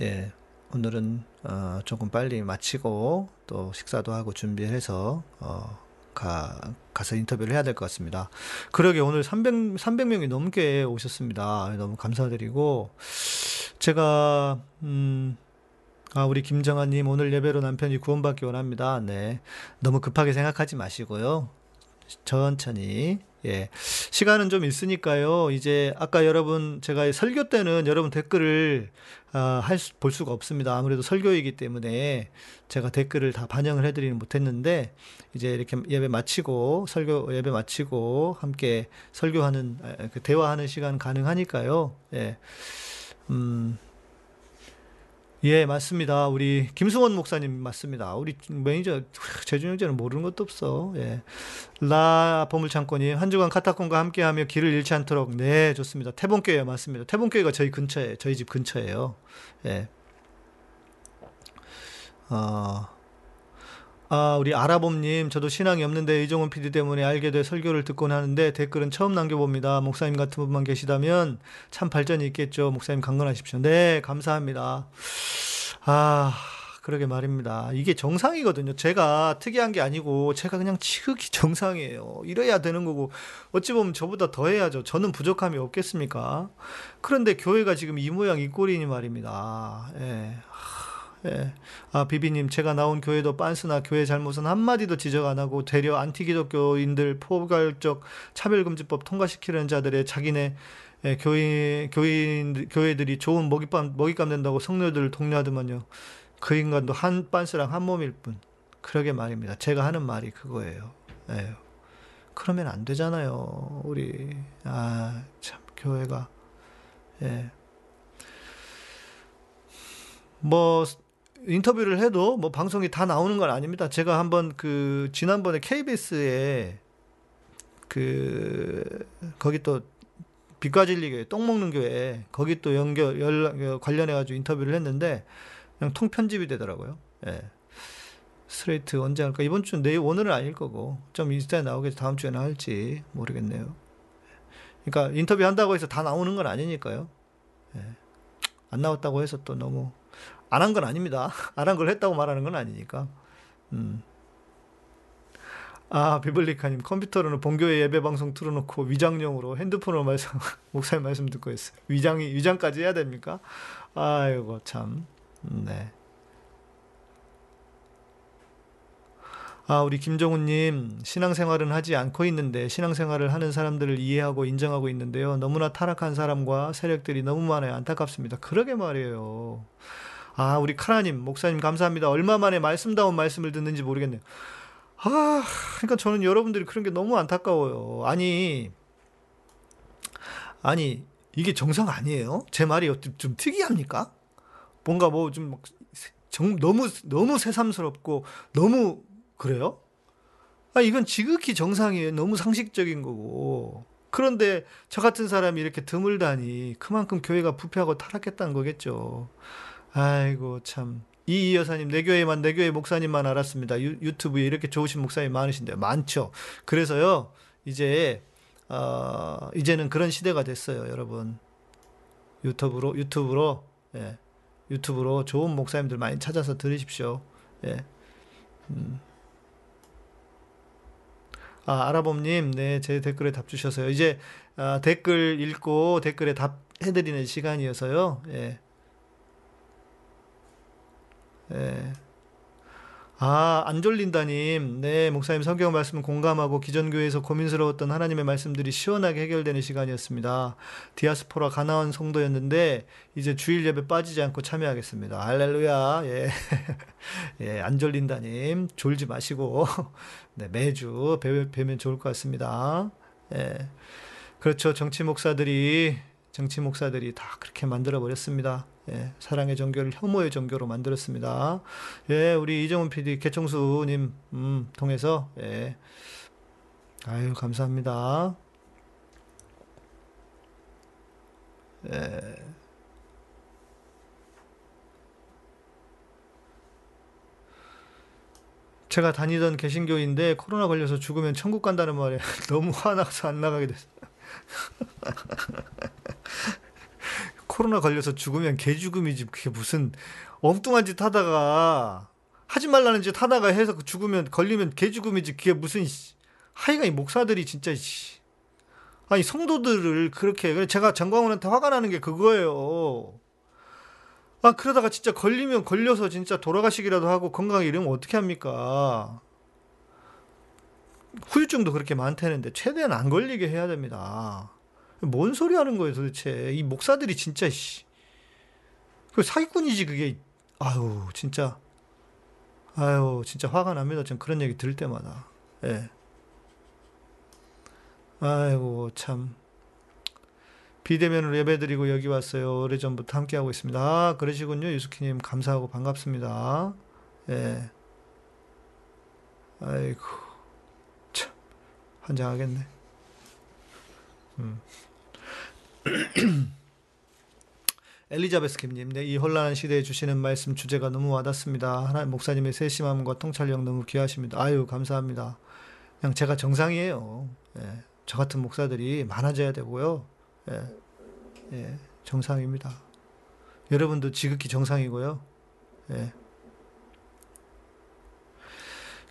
예, 오늘은 어, 조금 빨리 마치고 또 식사도 하고 준비해서 어, 가, 가서 인터뷰를 해야 될 것 같습니다. 그러게 오늘 300, 300명이 넘게 오셨습니다. 너무 감사드리고 제가 음, 아, 우리 김정아님, 오늘 예배로 남편이 구원받기 원합니다. 네. 너무 급하게 생각하지 마시고요. 천천히 예. 시간은 좀 있으니까요. 이제 아까 여러분 제가 설교 때는 여러분 댓글을 아, 할 수, 볼 수가 없습니다. 아무래도 설교이기 때문에 제가 댓글을 다 반영을 해드리는 못했는데 이제 이렇게 예배 마치고 설교 예배 마치고 함께 설교하는 그 대화하는 시간 가능하니까요. 예. 음. 예, 맞습니다. 우리 김승원 목사님 맞습니다. 우리 매니저 재준 형제는 모르는 것도 없어. 예. 라 보물창고님 한 주간 카타콤과 함께하며 길을 잃지 않도록 네 좋습니다. 태봉교회 맞습니다. 태봉교회가 저희 근처에 저희 집 근처에요. 예. 어. 아, 우리 아라봄님, 저도 신앙이 없는데 이종훈 PD 때문에 알게 돼 설교를 듣곤 하는데 댓글은 처음 남겨봅니다. 목사님 같은 분만 계시다면 참 발전이 있겠죠. 목사님 강건하십시오. 네, 감사합니다. 아, 그러게 말입니다. 이게 정상이거든요. 제가 특이한 게 아니고 제가 그냥 지극히 정상이에요. 이래야 되는 거고 어찌 보면 저보다 더 해야죠. 저는 부족함이 없겠습니까? 그런데 교회가 지금 이 모양 이 꼴이니 말입니다. 예. 예. 아, 비비님, 제가 나온 교회도 빤스나 교회 잘못은 한마디도 지적 안 하고 되려 안티기독교인들 포괄적 차별금지법 통과시키려는 자들의 자기네 예, 교인, 교인, 교회들이 좋은 먹잇감, 먹잇감 된다고 성녀들을 독려하더만요. 그 인간도 한 빤스랑 한 몸일 뿐. 그러게 말입니다. 제가 하는 말이 그거예요. 예. 그러면 안 되잖아요. 우리, 아, 참, 교회가. 예. 뭐, 인터뷰를 해도 뭐 방송이 다 나오는 건 아닙니다. 제가 한번 그 지난번에 KBS에 그 거기 또 빛과 진리 교회 똥 먹는 교회 거기 또 연결 연락 관련해 가지고 인터뷰를 했는데 그냥 통편집이 되더라고요. 예. 스트레이트 언제 할까? 이번 주 내일 오늘은 아닐 거고 좀 인스타에 나오겠지 다음 주에 나올지 모르겠네요. 그러니까 인터뷰 한다고 해서 다 나오는 건 아니니까요. 예. 안 나왔다고 해서 또 너무 안 한 건 아닙니다. 안 한 걸 했다고 말하는 건 아니니까. 음. 아, 비블리카님, 컴퓨터로는 본교회 예배 방송 틀어놓고 위장용으로 핸드폰으로 말씀, 목사님 말씀 듣고 있어요. 위장이, 위장까지 해야 됩니까? 아이고, 참. 네. 아, 우리 김종훈님, 신앙생활은 하지 않고 있는데, 신앙생활을 하는 사람들을 이해하고 인정하고 있는데요. 너무나 타락한 사람과 세력들이 너무 많아요. 안타깝습니다. 그러게 말이에요. 아, 우리 카라님, 목사님 감사합니다. 얼마 만에 말씀다운 말씀을 듣는지 모르겠네요. 아, 그러니까 저는 여러분들이 그런 게 너무 안타까워요. 아니, 아니, 이게 정상 아니에요? 제 말이 좀, 좀 특이합니까? 뭔가 뭐 좀 너무, 너무 새삼스럽고, 너무, 그래요? 아, 이건 지극히 정상이에요. 너무 상식적인 거고. 그런데 저 같은 사람이 이렇게 드물다니, 그만큼 교회가 부패하고 타락했다는 거겠죠. 아이고, 참. 이 여사님 내 교회만 내 교회 목사님만 알았습니다. 유, 튜브에 이렇게 좋으신 목사님 많으신데 많죠. 그래서요 이제 어, 이제는 그런 시대가 됐어요, 여러분. 유튜브로 유튜브로 예, 유튜브로 좋은 목사님들 많이 찾아서 들으십시오. 예. 음. 아, 아라봄님, 네, 제 댓글에 답 주셔서요. 이제 아, 댓글 읽고 댓글에 답 해드리는 시간이어서요. 예. 예. 아, 안 졸린다님. 네, 목사님 성경 말씀 공감하고 기존교회에서 고민스러웠던 하나님의 말씀들이 시원하게 해결되는 시간이었습니다. 디아스포라 가나온 성도였는데, 이제 주일 예배 빠지지 않고 참여하겠습니다. 할렐루야. 예. 예, 안 졸린다님. 졸지 마시고, 네, 매주 뵈, 뵈면 좋을 것 같습니다. 예. 그렇죠. 정치 목사들이, 정치 목사들이 다 그렇게 만들어 버렸습니다. 예, 사랑의 종교를 혐오의 종교로 만들었습니다. 예, 우리 이정훈 PD 개청수님 음, 통해서 예, 아유 감사합니다. 예. 제가 다니던 개신교인데 코로나 걸려서 죽으면 천국 간다는 말에 너무 화나서 안 나가게 됐어요. 코로나 걸려서 죽으면 개죽음이지 그게 무슨 엉뚱한 짓 하다가 하지 말라는 짓 하다가 해서 죽으면 걸리면 개죽음이지 그게 무슨 하여간 이 목사들이 진짜 아니 성도들을 그렇게 제가 정광훈한테 화가 나는 게 그거예요. 아 그러다가 진짜 걸리면 걸려서 진짜 돌아가시기라도 하고 건강에 이러면 어떻게 합니까? 후유증도 그렇게 많다는데 최대한 안 걸리게 해야 됩니다. 뭔 소리 하는 거예요 도대체? 이 목사들이 진짜 씨. 그 사기꾼이지 그게. 아유 진짜. 아유 진짜 화가 납니다. 전 그런 얘기 들을 때마다. 예. 아이고 참. 비대면으로 예배드리고 여기 왔어요. 오래전부터 함께하고 있습니다. 아 그러시군요 유스키님. 감사하고 반갑습니다. 예. 아이고. 참 환장하겠네 음. 엘리자베스 김님, 네, 이 혼란한 시대에 주시는 말씀 주제가 너무 와닿습니다. 하나님 목사님의 세심함과 통찰력 너무 귀하십니다. 아유, 감사합니다. 그냥 제가 정상이에요. 예, 저 같은 목사들이 많아져야 되고요. 예, 예, 정상입니다. 여러분도 지극히 정상이고요. 예.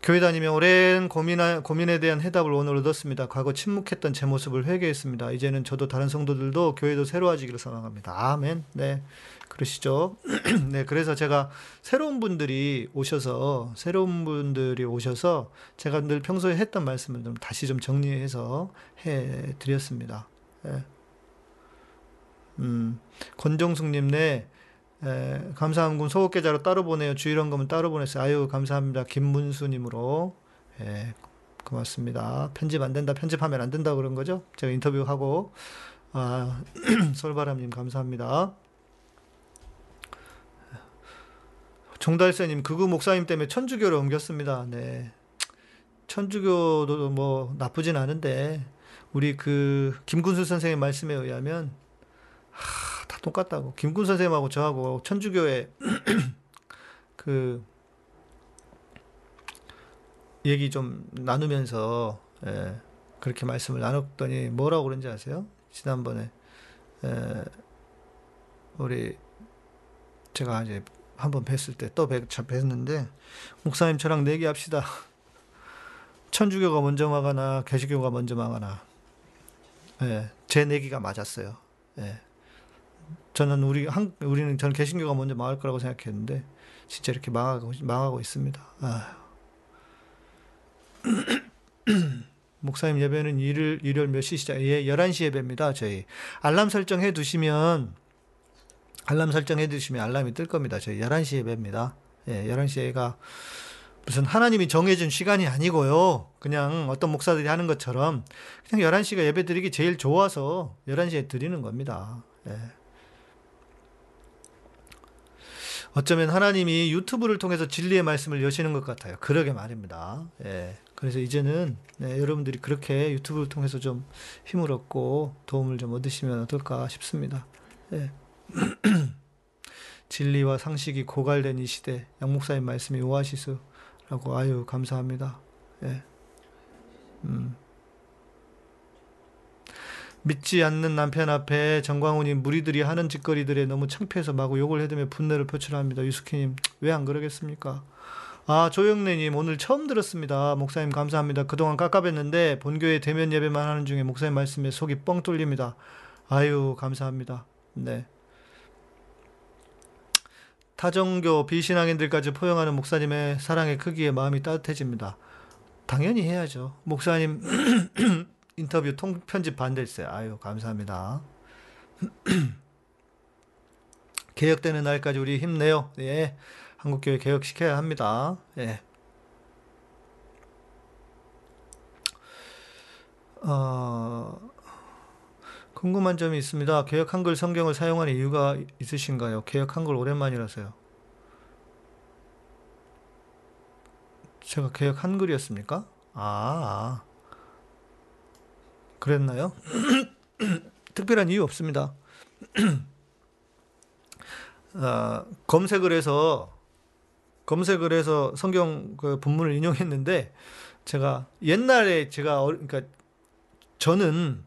교회 다니며 오랜 고민, 고민에 대한 해답을 오늘 얻었습니다. 과거 침묵했던 제 모습을 회개했습니다. 이제는 저도 다른 성도들도 교회도 새로워지기를 소망합니다. 아멘. 네. 그러시죠. 네. 그래서 제가 새로운 분들이 오셔서, 새로운 분들이 오셔서 제가 늘 평소에 했던 말씀을 좀 다시 좀 정리해서 해 드렸습니다. 네. 음, 권종숙님, 네. 에, 감사함금 소극 계좌로 따로 보내요. 주일원금은 따로 보냈어요. 아유 감사합니다. 김문수님으로 예, 고맙습니다. 편집 안 된다. 편집하면 안 된다 그런 거죠? 제가 인터뷰하고 아, 솔바람님 감사합니다. 종달새님 그구 목사님 때문에 천주교로 옮겼습니다. 네. 천주교도 뭐 나쁘진 않은데 우리 그 김군수 선생의 말씀에 의하면 하, 똑같다고. 김군 선생님하고 저하고 천주교회 그 얘기 좀 나누면서 예, 그렇게 말씀을 나눴더니 뭐라고 그런지 아세요? 지난번에 예, 우리 제가 이제 한번 뵀을 때 또 뵀는데 목사님 저랑 내기합시다. 천주교가 먼저 망하나 개신교가 먼저 망하나 예, 제 내기가 맞았어요. 예. 저는 우리 한 우리는 전 개신교가 먼저 망할 거라고 생각했는데 진짜 이렇게 망하고 망하고 있습니다. 아. 목사님 예배는 일요일, 일요일 몇 시 시작? 예, 11시 예배입니다. 저희 알람 설정해 두시면 알람 설정해 두시면 알람이 뜰 겁니다. 저희 11시 예배입니다. 예, 11시가 무슨 하나님이 정해준 시간이 아니고요. 그냥 어떤 목사들이 하는 것처럼 그냥 11시가 예배 드리기 제일 좋아서 11시에 드리는 겁니다. 예. 어쩌면 하나님이 유튜브를 통해서 진리의 말씀을 여시는 것 같아요. 그러게 말입니다. 예. 그래서 이제는 네, 여러분들이 그렇게 유튜브를 통해서 좀 힘을 얻고 도움을 좀 얻으시면 어떨까 싶습니다. 예. 진리와 상식이 고갈된 이 시대, 양목사님 말씀이 오아시스라고 아유 감사합니다. 예. 음. 믿지 않는 남편 앞에 정광훈이 무리들이 하는 짓거리들에 너무 창피해서 마구 욕을 해대며 분노를 표출합니다. 유스키님 왜 안 그러겠습니까? 아 조영래님 오늘 처음 들었습니다. 목사님 감사합니다. 그동안 깝깝했는데 본교회 대면 예배만 하는 중에 목사님 말씀에 속이 뻥 뚫립니다. 아유 감사합니다. 네. 타종교 비신앙인들까지 포용하는 목사님의 사랑의 크기에 마음이 따뜻해집니다. 당연히 해야죠. 목사님 인터뷰 통 편집 반대했어요. 아유 감사합니다. 개혁되는 날까지 우리 힘내요. 예, 한국교회 개혁시켜야 합니다. 예. 어, 궁금한 점이 있습니다. 개혁 한글 성경을 사용하는 이유가 있으신가요? 개혁 한글 오랜만이라서요. 제가 개혁 한글이었습니까? 아. 아. 그랬나요? 특별한 이유 없습니다. 어, 검색을 해서 검색을 해서 성경 그 본문을 인용했는데 제가 옛날에 제가 어, 그러니까 저는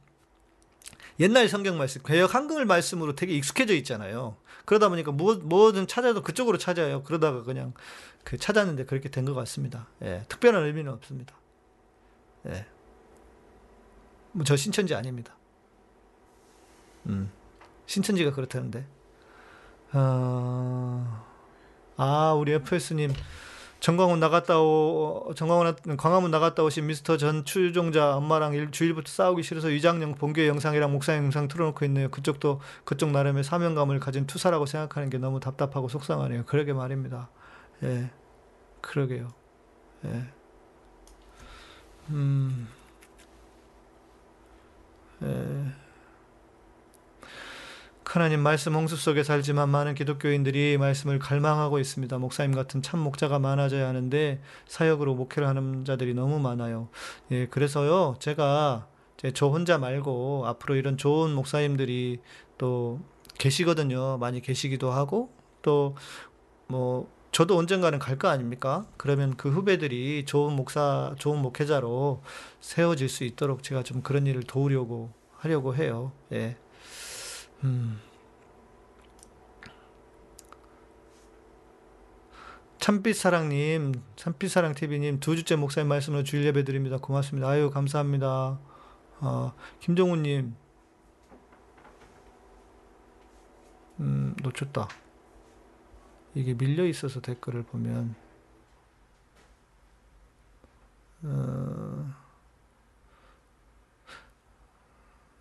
옛날 성경 말씀 개혁 한글 말씀으로 되게 익숙해져 있잖아요. 그러다 보니까 뭐, 뭐든 찾아도 그쪽으로 찾아요. 그러다가 그냥 그 찾았는데 그렇게 된 것 같습니다. 예, 특별한 의미는 없습니다. 예. 뭐 저 신천지 아닙니다. 음. 신천지가 그렇다는데. 어... 아, 우리 FS님. 정광훈 나갔다 오, 정광훈, 광화문 나갔다 오신 미스터 전 추종자 엄마랑 일, 주일부터 싸우기 싫어서 위장영 본교 영상이랑 목사님 영상 틀어놓고 있네요. 그쪽도 그쪽 나름의 사명감을 가진 투사라고 생각하는 게 너무 답답하고 속상하네요. 그러게 말입니다. 예. 그러게요. 예. 음. 예. 하나님 말씀 홍수 속에 살지만 많은 기독교인들이 말씀을 갈망하고 있습니다. 목사님 같은 참 목자가 많아져야 하는데 사역으로 목회를 하는 자들이 너무 많아요. 예, 그래서요, 제가 저 혼자 말고 앞으로 이런 좋은 목사님들이 또 계시거든요. 많이 계시기도 하고 또뭐 저도 언젠가는 갈 거 아닙니까? 그러면 그 후배들이 좋은 목사, 좋은 목회자로 세워질 수 있도록 제가 좀 그런 일을 도우려고 하려고 해요. 예. 음. 참빛사랑님, 참빛사랑TV님, 두 주째 목사님 말씀으로 주일 예배 드립니다. 고맙습니다. 아유, 감사합니다. 어, 김종훈님, 음, 놓쳤다. 이게 밀려 있어서 댓글을 보면, 어,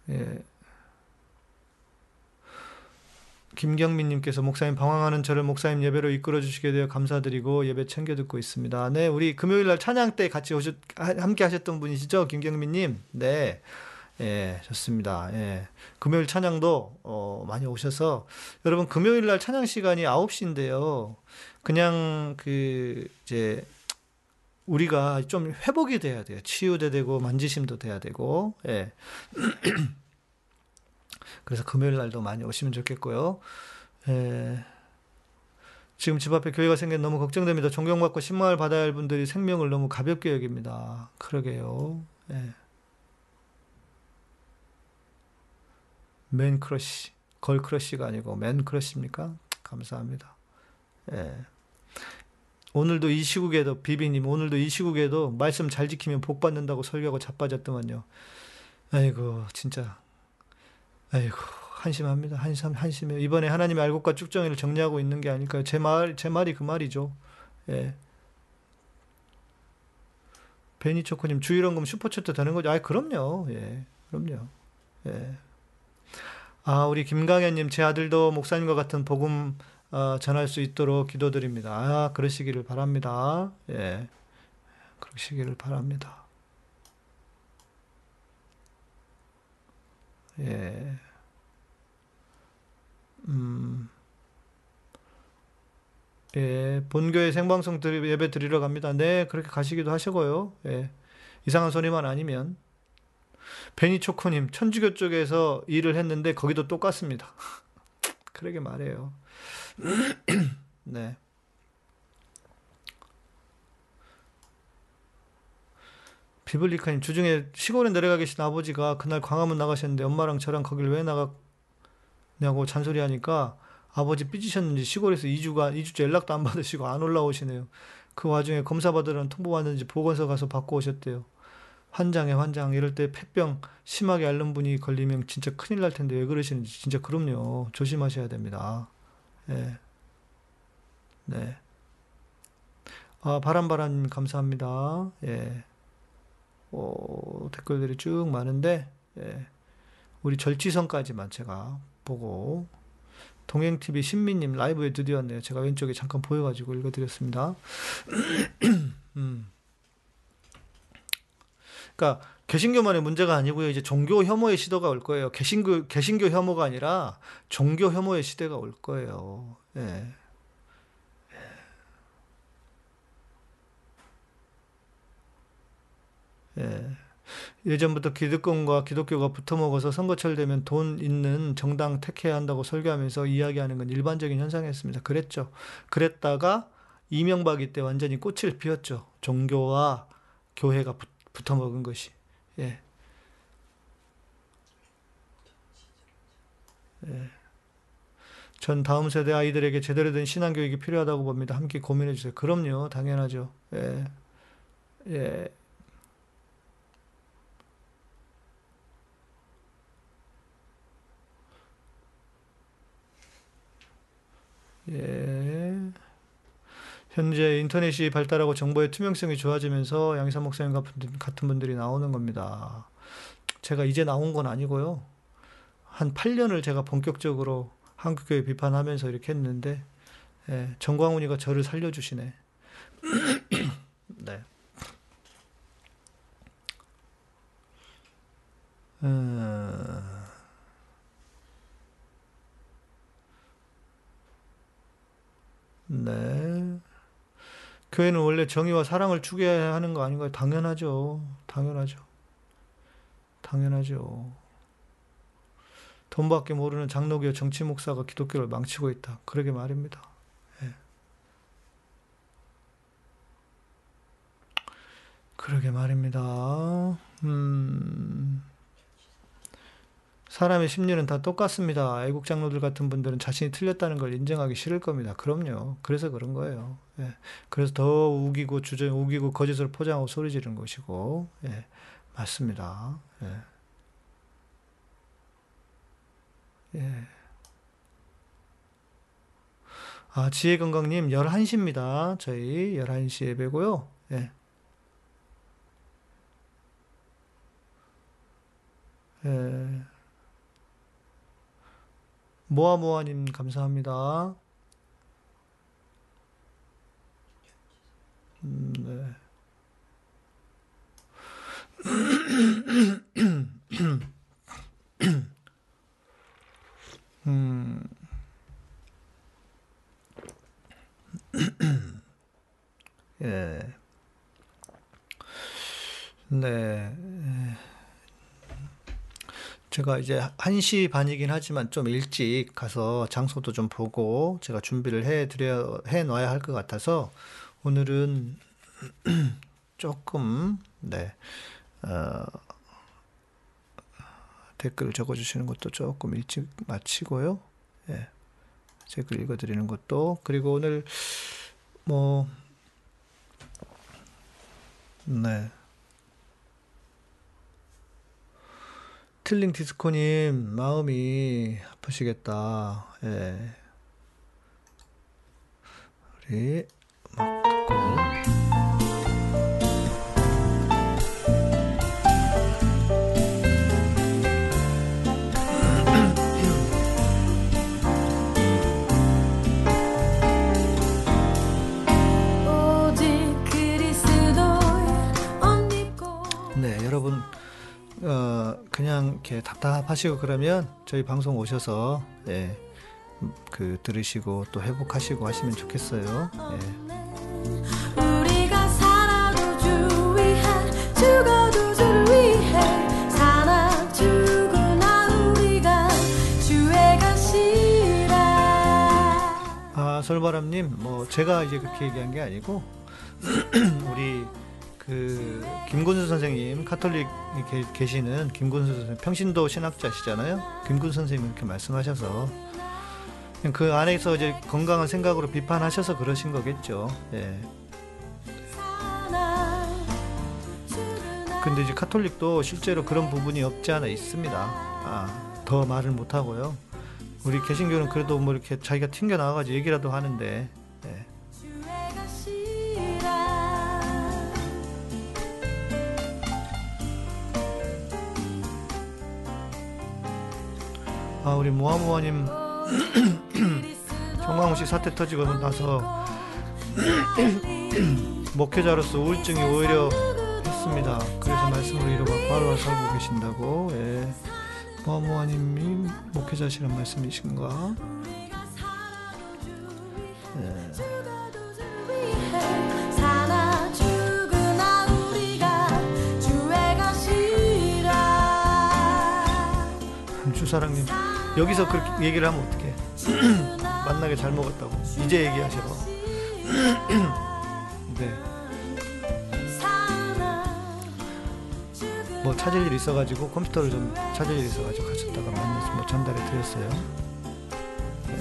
예. 김경민님께서 목사님 방황하는 저를 목사님 예배로 이끌어 주시게 되어 감사드리고 예배 챙겨 듣고 있습니다. 네, 우리 금요일 날 찬양 때 같이 오셨 함께 하셨던 분이시죠, 김경민님. 네, 예, 좋습니다. 예, 금요일 찬양도 어, 많이 오셔서 여러분 금요일 날 찬양 시간이 9시인데요. 그냥 그 이제 우리가 좀 회복이 돼야 돼요. 치유도 되고 만지심도 돼야 되고. 예. 그래서 금요일 날도 많이 오시면 좋겠고요. 예. 지금 집 앞에 교회가 생겨 너무 걱정됩니다. 존경받고 신망을 받아야 할 분들이 생명을 너무 가볍게 여깁니다. 그러게요. 예. 맨 크러쉬, 걸 크러쉬가 아니고 맨 크러쉬입니까? 감사합니다. 예. 오늘도 이 시국에도 비비님 오늘도 이 시국에도 말씀 잘 지키면 복 받는다고 설교하고 자빠졌더만요. 아이고 진짜 아이고 한심합니다. 한심 한심해요. 이번에 하나님의 알곡과 쭉정이를 정리하고 있는 게 아닐까요? 제 말 제 말이 그 말이죠. 예. 베니초코님 주일원금 슈퍼챗도 되는 거죠? 아 그럼요. 예, 그럼요. 예. 아 우리 김강현님 제 아들도 목사님과 같은 복음 어, 전할 수 있도록 기도드립니다. 아 그러시기를 바랍니다. 예, 그러시기를 바랍니다. 예. 음. 예, 본교회 생방송 예배 드리러 갑니다. 네, 그렇게 가시기도 하시고요. 예, 이상한 소리만 아니면. 베니초코님, 천주교 쪽에서 일을 했는데 거기도 똑같습니다. 그러게 말해요. 네. 비블리카님, 주중에 시골에 내려가 계신 아버지가 그날 광화문 나가셨는데 엄마랑 저랑 거길 왜 나갔냐고 잔소리하니까 아버지 삐지셨는지 시골에서 2주가 2주째 연락도 안 받으시고 안 올라오시네요. 그 와중에 검사 받으러 통보 왔는지 보건소 가서 받고 오셨대요. 환장에 환장 이럴 때 폐병 심하게 앓는 분이 걸리면 진짜 큰일 날 텐데 왜 그러시는지 진짜 그럼요. 조심하셔야 됩니다. 예. 네. 아, 바람바람님 감사합니다. 예. 오, 댓글들이 쭉 많은데, 예. 우리 절지선까지만 제가 보고 동행TV 신미님 라이브에 드디어 왔네요. 제가 왼쪽에 잠깐 보여가지고 읽어드렸습니다. 음. 그러니까 개신교만의 문제가 아니고요. 이제 종교 혐오의 시대가 올 거예요. 개신교 개신교 혐오가 아니라 종교 혐오의 시대가 올 거예요. 예. 예. 예전부터 기득권과 기독교가 붙어먹어서 선거철 되면 돈 있는 정당 택해야 한다고 설교하면서 이야기하는 건 일반적인 현상이었습니다. 그랬죠. 그랬다가 이명박이 때 완전히 꽃을 피웠죠. 종교와 교회가 붙 어 먹은 것이. 예. 예. 전 다음 세대 아이들에게 제대로 된 신앙 교육이 필요하다고 봅니다. 함께 고민해 주세요. 그럼요. 당연하죠. 예. 예. 예. 현재 인터넷이 발달하고 정보의 투명성이 좋아지면서 양희삼 목사님 같은 분들이 나오는 겁니다. 제가 이제 나온 건 아니고요. 한 8년을 제가 본격적으로 한국교회 비판하면서 이렇게 했는데, 예, 정광훈이가 저를 살려주시네. 네. 음... 네. 교회는 원래 정의와 사랑을 추구해야 하는 거 아닌가요? 당연하죠. 당연하죠. 당연하죠. 돈밖에 모르는 장로교 정치 목사가 기독교를 망치고 있다. 그러게 말입니다. 예. 그러게 말입니다. 음. 사람의 심리는 다 똑같습니다. 애국 장로들 같은 분들은 자신이 틀렸다는 걸 인정하기 싫을 겁니다. 그럼요. 그래서 그런 거예요. 예. 그래서 더 우기고 주저 우기고 거짓을 포장하고 소리 지르는 것이고, 예. 맞습니다. 예. 예. 아, 지혜건강님, 11시입니다. 저희 11시 예배고요. 예. 예. 모아모아님 감사합니다. 음, 네. 음. 예. 네. 제가 이제 1시 반이긴 하지만 좀 일찍 가서 장소도 좀 보고 제가 준비를 해 드려 해 놔야 할 것 같아서 오늘은 조금 네. 어, 댓글을 적어 주시는 것도 조금 일찍 마치고요. 예. 댓글 읽어 드리는 것도 그리고 오늘 뭐 네. 틀링 디스코님, 마음이 아프시겠다. 예. 우리, 막 듣고. 이렇게 답답하시고 그러면 저희 방송 오셔서, 예, 음, 그, 들으시고 또 회복하시고 하시면 좋겠어요. 예. 가시라 아, 뭐, 제가 이제 그렇게 얘기한 게 아니고, 우리, 그, 김군수 선생님, 카톨릭 계, 계시는 김군수 선생님, 평신도 신학자시잖아요? 김군수 선생님이 그렇게 말씀하셔서, 그 안에서 이제 건강한 생각으로 비판하셔서 그러신 거겠죠. 예. 근데 이제 카톨릭도 실제로 그런 부분이 없지 않아 있습니다. 아, 더 말을 못 하고요. 우리 개신교는 그래도 뭐 이렇게 자기가 튕겨 나와가지고 얘기라도 하는데, 아, 우리 모아모아님 정광훈 씨 사태 터지고 나서 목회자로서 우울증이 오히려 했습니다. 그래서 말씀을 이루고 바로 살고 계신다고. 예. 모아모아님이 목회자시란 말씀이신가? 예. 주사랑님 여기서 그렇게 얘기를 하면 어떡해? 만나게 잘 먹었다고 이제 얘기하셔. 네. 뭐 찾을 일 있어가지고 컴퓨터를 좀 찾을 일 있어가지고 가셨다가 만나서 뭐 전달해 드렸어요. 네.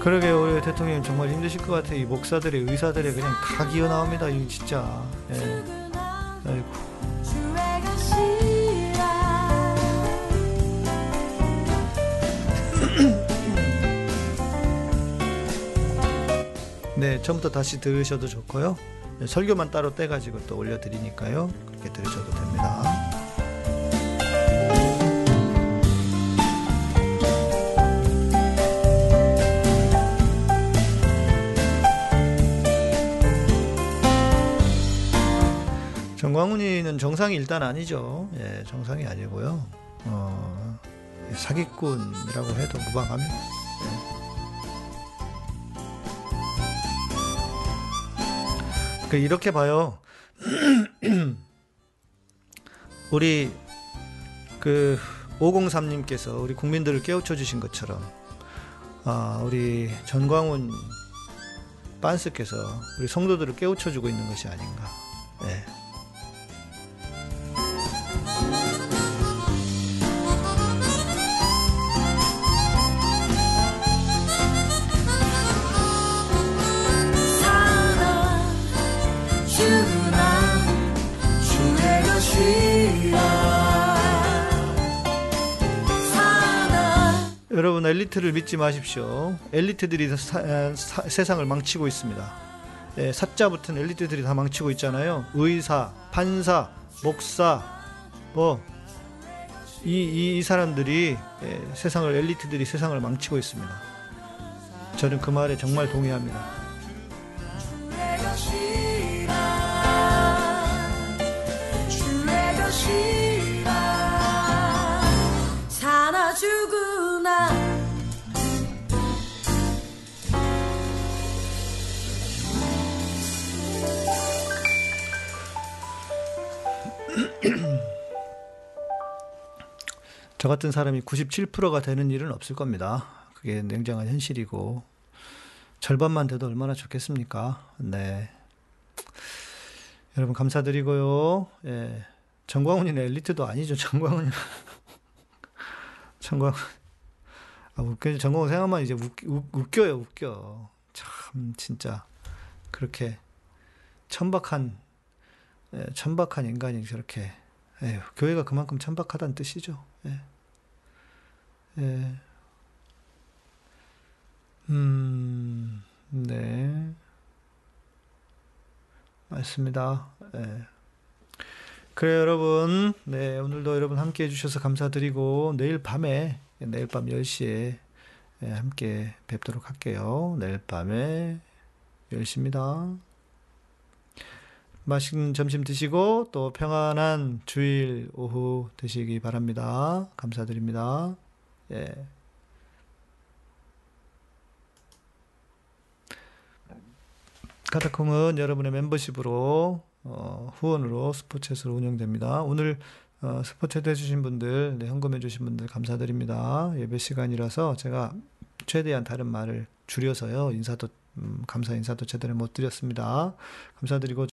그러게요, 우리 대통령 정말 힘드실 것 같아요. 이 목사들의 의사들의 그냥 다 기어 나옵니다. 이 진짜. 예. 아이고. 네, 처음부터 다시 들으셔도 좋고요. 네, 설교만 따로 떼가지고 또 올려드리니까요. 그렇게 들으셔도 됩니다. 정광훈이는 정상이 일단 아니죠. 예, 정상이 아니고요. 어, 사기꾼이라고 해도 무방합니다. 그 이렇게 봐요. 우리 그 503님께서 우리 국민들을 깨우쳐 주신 것처럼 아, 우리 전광훈 빤스께서 우리 성도들을 깨우쳐 주고 있는 것이 아닌가. 예. 여러분 엘리트를 믿지 마십시오. 엘리트들이 사- 사- 세상을 망치고 있습니다. 예, 사자 붙은 엘리트들이 다 망치고 있잖아요. 의사, 판사, 목사, 뭐 이, 이, 이 사람들이 예, 세상을 엘리트들이 세상을 망치고 있습니다. 저는 그 말에 정말 동의합니다. 저 같은 사람이 97%가 되는 일은 없을 겁니다. 그게 냉정한 현실이고 절반만 돼도 얼마나 좋겠습니까? 네. 여러분 감사드리고요. 예. 정광훈이는 엘리트도 아니죠. 정광훈이 정광 아 웃겨 정광훈 생각만 이제 웃, 웃, 웃 겨요. 웃겨. 참 진짜 그렇게 천박한 예, 천박한 인간이 저렇게 에휴, 교회가 그만큼 천박하다는 뜻이죠. 예. 예. 음, 네. 맞습니다. 예. 그래요, 여러분. 네, 오늘도 여러분 함께 해 주셔서 감사드리고, 내일 밤에, 내일 밤 10시에 예, 함께 뵙도록 할게요. 내일 밤에 10시입니다. 맛있는 점심 드시고, 또 평안한 주일 오후 되시기 바랍니다. 감사드립니다. 예. 카타콤은 여러분의 멤버십으로 어, 후원으로 스포츠에서 운영됩니다. 오늘 어, 스포츠에 해주신 분들, 네, 헌금해주신 분들 감사드립니다. 예배 시간이라서 제가 최대한 다른 말을 줄여서요 인사도 음, 감사 인사도 제대로 못 드렸습니다. 감사드리고